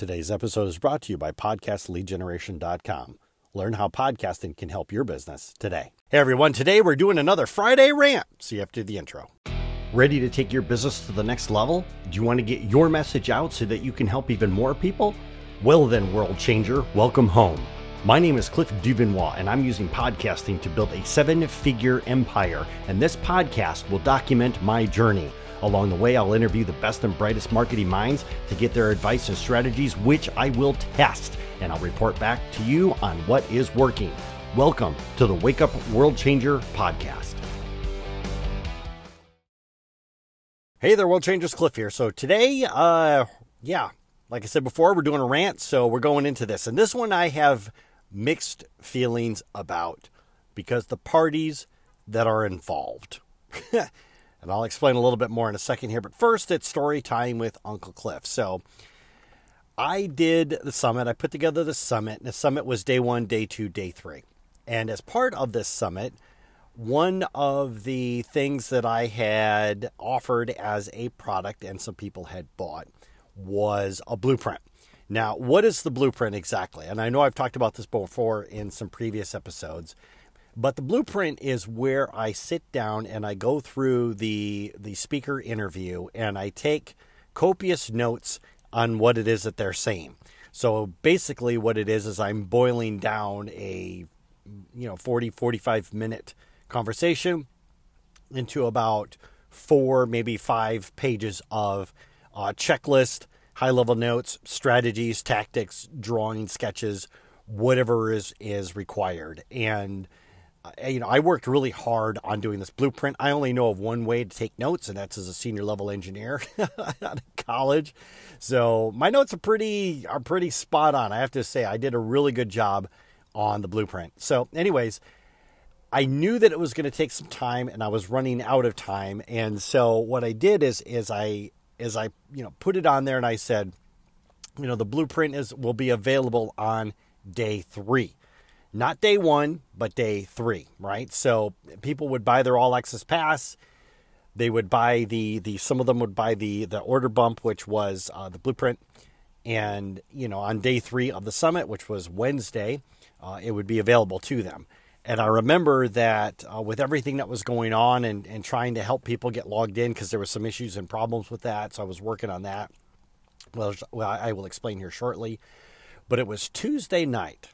Today's episode is brought to you by PodcastLeadGeneration.com. Learn how podcasting can help your business today. Hey everyone, today we're doing another Friday rant. See you after the intro. Ready to take your business to the next level? Do you want to get your message out so that you can help even more people? Well, then, world changer, welcome home. My name is Cliff Duvernois, and I'm using podcasting to build a seven figure empire. And this podcast will document my journey. Along the way, I'll interview the best and brightest marketing minds to get their advice and strategies, which I will test. And I'll report back to you on what is working. Welcome to the Wake Up World Changer podcast. Hey there, World Changers. Cliff here. So today, uh, yeah, like I said before, we're doing a rant, so we're going into this. And this one I have mixed feelings about because the parties that are involved. And I'll explain a little bit more in a second here. But first, it's story time with Uncle Cliff. So I did the summit. I put together the summit. And the summit was day one, day two, day three. And as part of this summit, one of the things that I had offered as a product and some people had bought was a blueprint. Now, what is the blueprint exactly? And I know I've talked about this before in some previous episodes. But the blueprint is where I sit down and I go through the the speaker interview and I take copious notes on what it is that they're saying. So basically what it is is I'm boiling down a you know 40 45 minute conversation into about four maybe five pages of uh, checklist high level notes strategies tactics drawing sketches whatever is is required and you know, I worked really hard on doing this blueprint. I only know of one way to take notes, and that's as a senior level engineer out of college. So my notes are pretty are pretty spot on. I have to say, I did a really good job on the blueprint. So, anyways, I knew that it was going to take some time, and I was running out of time. And so what I did is is I is I you know put it on there, and I said, you know, the blueprint is will be available on day three not day one, but day three, right? So people would buy their all access pass. They would buy the the some of them would buy the the order bump, which was uh, the blueprint, and you know on day three of the summit, which was Wednesday, uh, it would be available to them. And I remember that uh, with everything that was going on and, and trying to help people get logged in because there were some issues and problems with that. So I was working on that. Well, well, I will explain here shortly. But it was Tuesday night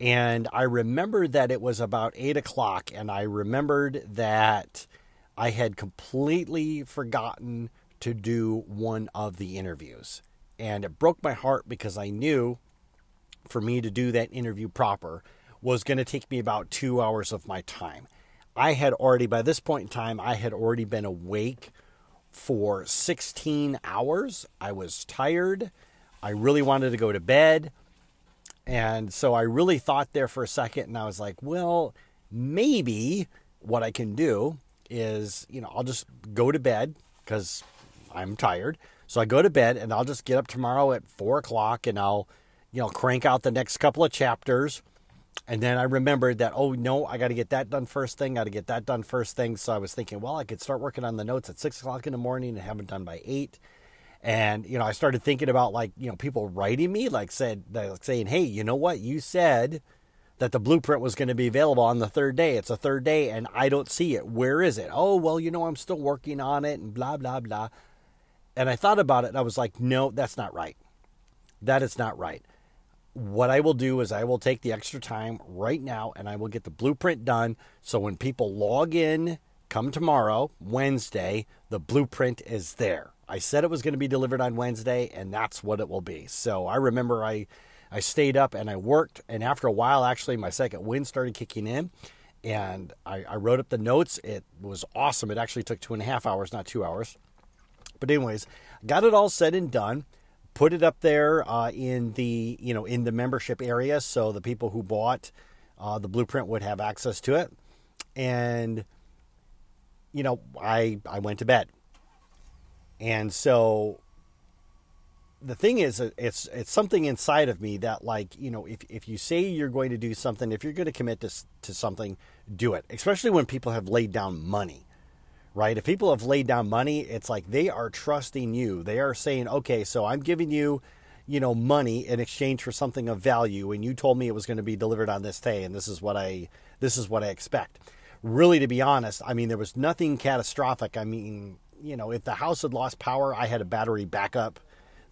and I remembered that it was about eight o'clock, and I remembered that I had completely forgotten to do one of the interviews. And it broke my heart because I knew for me to do that interview proper was going to take me about two hours of my time. I had already, by this point in time, I had already been awake for 16 hours. I was tired. I really wanted to go to bed. And so I really thought there for a second and I was like, well, maybe what I can do is, you know, I'll just go to bed because I'm tired. So I go to bed and I'll just get up tomorrow at four o'clock and I'll, you know, crank out the next couple of chapters. And then I remembered that, oh no, I got to get that done first thing, got to get that done first thing. So I was thinking, well, I could start working on the notes at six o'clock in the morning and have them done by eight. And you know, I started thinking about like you know people writing me like said like saying, "Hey, you know what? You said that the blueprint was going to be available on the third day. It's a third day, and I don't see it. Where is it? Oh, well, you know, I'm still working on it, and blah blah blah." And I thought about it, and I was like, "No, that's not right. That is not right." What I will do is I will take the extra time right now, and I will get the blueprint done. So when people log in, come tomorrow, Wednesday, the blueprint is there. I said it was going to be delivered on Wednesday, and that's what it will be. So I remember I, I stayed up and I worked, and after a while, actually, my second wind started kicking in, and I, I wrote up the notes. It was awesome. It actually took two and a half hours, not two hours. But anyways, got it all said and done. Put it up there uh, in the you know in the membership area, so the people who bought uh, the blueprint would have access to it. And you know, I I went to bed and so the thing is uh, it's it's something inside of me that like you know if, if you say you're going to do something if you're going to commit to, to something do it especially when people have laid down money right if people have laid down money it's like they are trusting you they are saying okay so i'm giving you you know, money in exchange for something of value, and you told me it was going to be delivered on this day, and this is what I this is what I expect. Really, to be honest, I mean, there was nothing catastrophic. I mean, you know, if the house had lost power, I had a battery backup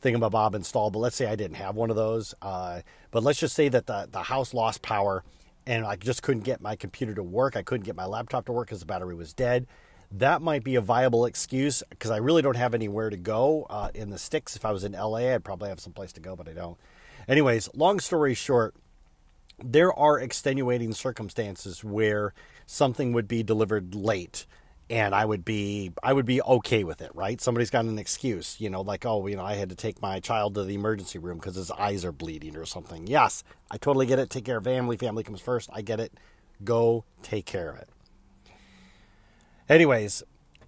thingamabob installed. But let's say I didn't have one of those. Uh, but let's just say that the the house lost power, and I just couldn't get my computer to work. I couldn't get my laptop to work because the battery was dead that might be a viable excuse because I really don't have anywhere to go uh, in the sticks. If I was in LA, I'd probably have some place to go, but I don't. Anyways, long story short, there are extenuating circumstances where something would be delivered late and I would be I would be okay with it, right? Somebody's got an excuse, you know, like oh, you know, I had to take my child to the emergency room because his eyes are bleeding or something. Yes, I totally get it. Take care of family. Family comes first. I get it. Go take care of it. Anyways,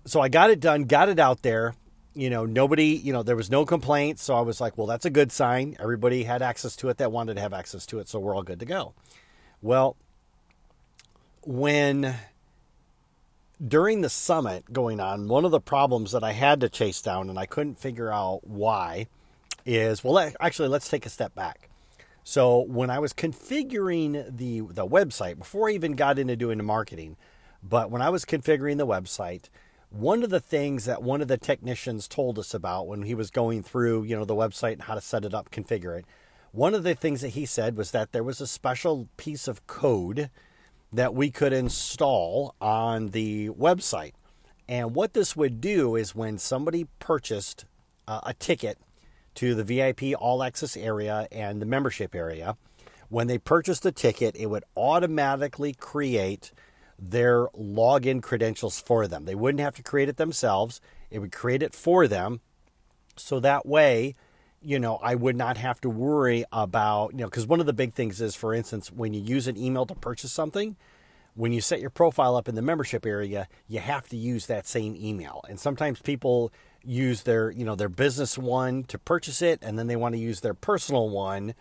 so I got it done, got it out there. You know, nobody, you know, there was no complaints. So I was like, well, that's a good sign. Everybody had access to it that wanted to have access to it. So we're all good to go. Well, when during the summit going on, one of the problems that I had to chase down and I couldn't figure out why is well, actually, let's take a step back. So when I was configuring the the website before I even got into doing the marketing, but when I was configuring the website, one of the things that one of the technicians told us about when he was going through, you know, the website and how to set it up, configure it, one of the things that he said was that there was a special piece of code that we could install on the website. And what this would do is when somebody purchased uh, a ticket to the VIP all access area and the membership area, when they purchased the ticket, it would automatically create their login credentials for them. They wouldn't have to create it themselves, it would create it for them. So that way, you know, I would not have to worry about, you know, because one of the big things is, for instance, when you use an email to purchase something, when you set your profile up in the membership area, you have to use that same email. And sometimes people use their, you know, their business one to purchase it, and then they want to use their personal one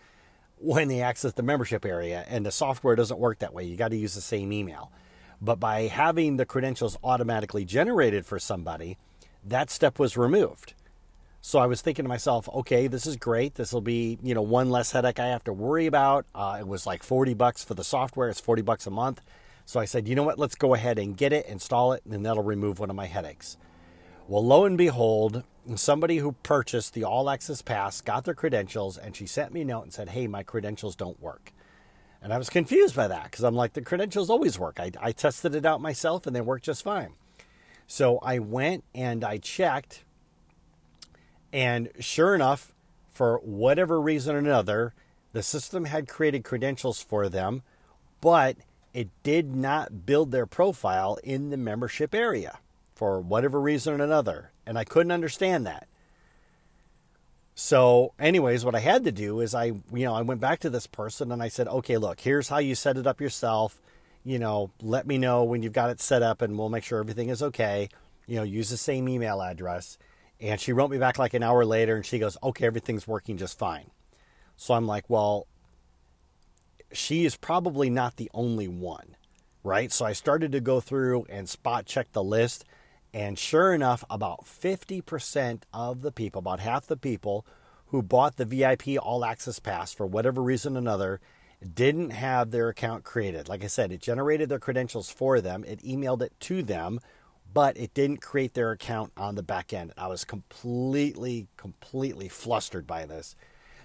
when they access the membership area. And the software doesn't work that way. You got to use the same email. But by having the credentials automatically generated for somebody, that step was removed. So I was thinking to myself, okay, this is great. This will be, you know, one less headache I have to worry about. Uh, it was like 40 bucks for the software. It's 40 bucks a month. So I said, you know what? Let's go ahead and get it, install it, and that'll remove one of my headaches. Well, lo and behold, somebody who purchased the All Access Pass got their credentials, and she sent me a note and said, hey, my credentials don't work. And I was confused by that because I'm like, the credentials always work. I, I tested it out myself and they work just fine. So I went and I checked, and sure enough, for whatever reason or another, the system had created credentials for them, but it did not build their profile in the membership area for whatever reason or another. And I couldn't understand that. So, anyways, what I had to do is I, you know, I went back to this person and I said, okay, look, here's how you set it up yourself. You know, let me know when you've got it set up and we'll make sure everything is okay. You know, use the same email address. And she wrote me back like an hour later and she goes, okay, everything's working just fine. So I'm like, well, she is probably not the only one, right? So I started to go through and spot check the list. And sure enough, about 50% of the people, about half the people who bought the VIP All Access Pass for whatever reason or another, didn't have their account created. Like I said, it generated their credentials for them, it emailed it to them, but it didn't create their account on the back end. I was completely, completely flustered by this.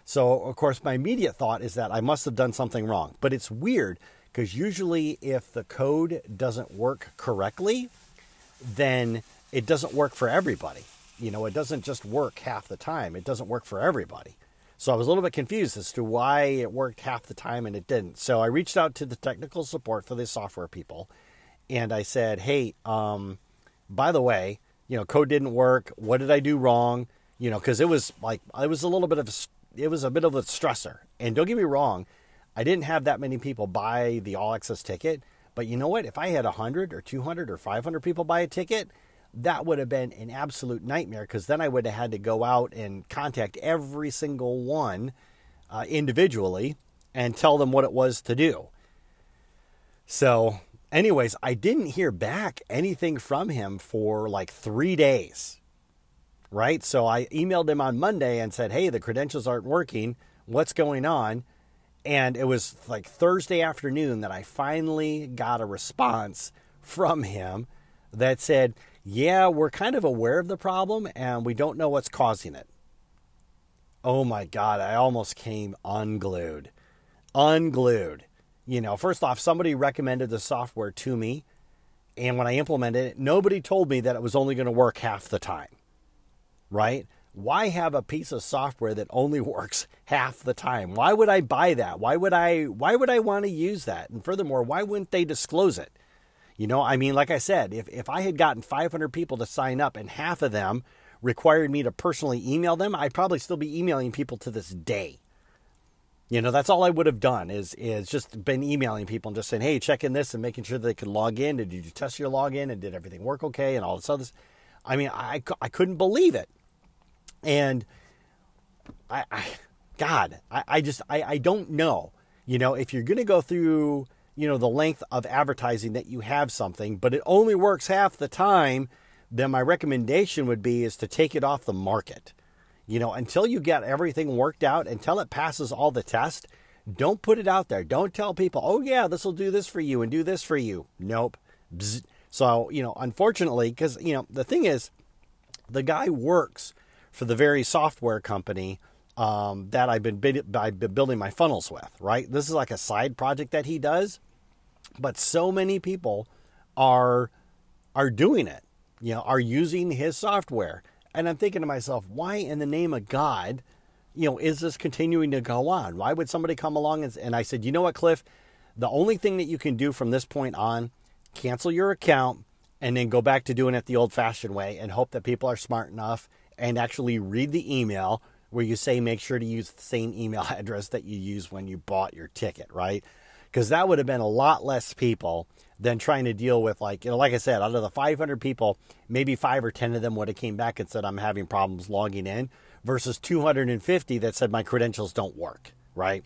So, of course, my immediate thought is that I must have done something wrong. But it's weird because usually, if the code doesn't work correctly, then it doesn't work for everybody. You know, it doesn't just work half the time, it doesn't work for everybody. So I was a little bit confused as to why it worked half the time and it didn't. So I reached out to the technical support for the software people and I said, hey, um, by the way, you know, code didn't work. What did I do wrong? You know, because it was like, it was a little bit of a, it was a bit of a stressor. And don't get me wrong, I didn't have that many people buy the all access ticket. But you know what? If I had 100 or 200 or 500 people buy a ticket, that would have been an absolute nightmare because then I would have had to go out and contact every single one uh, individually and tell them what it was to do. So, anyways, I didn't hear back anything from him for like three days. right? So I emailed him on Monday and said, hey, the credentials aren't working. What's going on? And it was like Thursday afternoon that I finally got a response from him that said, yeah, we're kind of aware of the problem and we don't know what's causing it. Oh my God, I almost came unglued. Unglued. You know, first off, somebody recommended the software to me. And when I implemented it, nobody told me that it was only going to work half the time. Right? Why have a piece of software that only works half the time? Why would I buy that? Why would I why would I want to use that? And furthermore, why wouldn't they disclose it? You know, I mean, like I said, if, if I had gotten 500 people to sign up and half of them required me to personally email them, I'd probably still be emailing people to this day. You know, that's all I would have done is is just been emailing people and just saying, hey, check in this and making sure they could log in. Did you test your login and did everything work okay and all this other. I mean, I, I couldn't believe it. And I, I God, I, I just, I, I don't know. You know, if you're going to go through you know the length of advertising that you have something but it only works half the time then my recommendation would be is to take it off the market you know until you get everything worked out until it passes all the tests don't put it out there don't tell people oh yeah this will do this for you and do this for you nope Bzz. so you know unfortunately because you know the thing is the guy works for the very software company um, that I've been, I've been building my funnels with, right? This is like a side project that he does. But so many people are are doing it, you know, are using his software. And I'm thinking to myself, why in the name of God, you know, is this continuing to go on? Why would somebody come along and, and I said, you know what, Cliff? The only thing that you can do from this point on, cancel your account and then go back to doing it the old fashioned way and hope that people are smart enough and actually read the email where you say make sure to use the same email address that you used when you bought your ticket, right? because that would have been a lot less people than trying to deal with like you know like i said out of the 500 people maybe 5 or 10 of them would have came back and said i'm having problems logging in versus 250 that said my credentials don't work right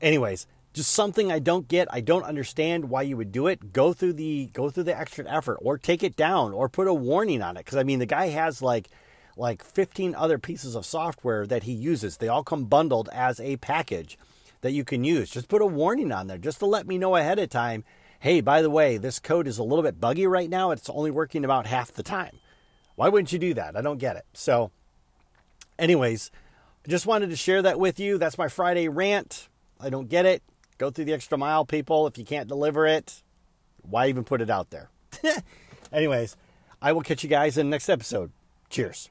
anyways just something i don't get i don't understand why you would do it go through the go through the extra effort or take it down or put a warning on it because i mean the guy has like like 15 other pieces of software that he uses they all come bundled as a package that you can use. Just put a warning on there just to let me know ahead of time. Hey, by the way, this code is a little bit buggy right now. It's only working about half the time. Why wouldn't you do that? I don't get it. So, anyways, I just wanted to share that with you. That's my Friday rant. I don't get it. Go through the extra mile, people. If you can't deliver it, why even put it out there? anyways, I will catch you guys in the next episode. Cheers.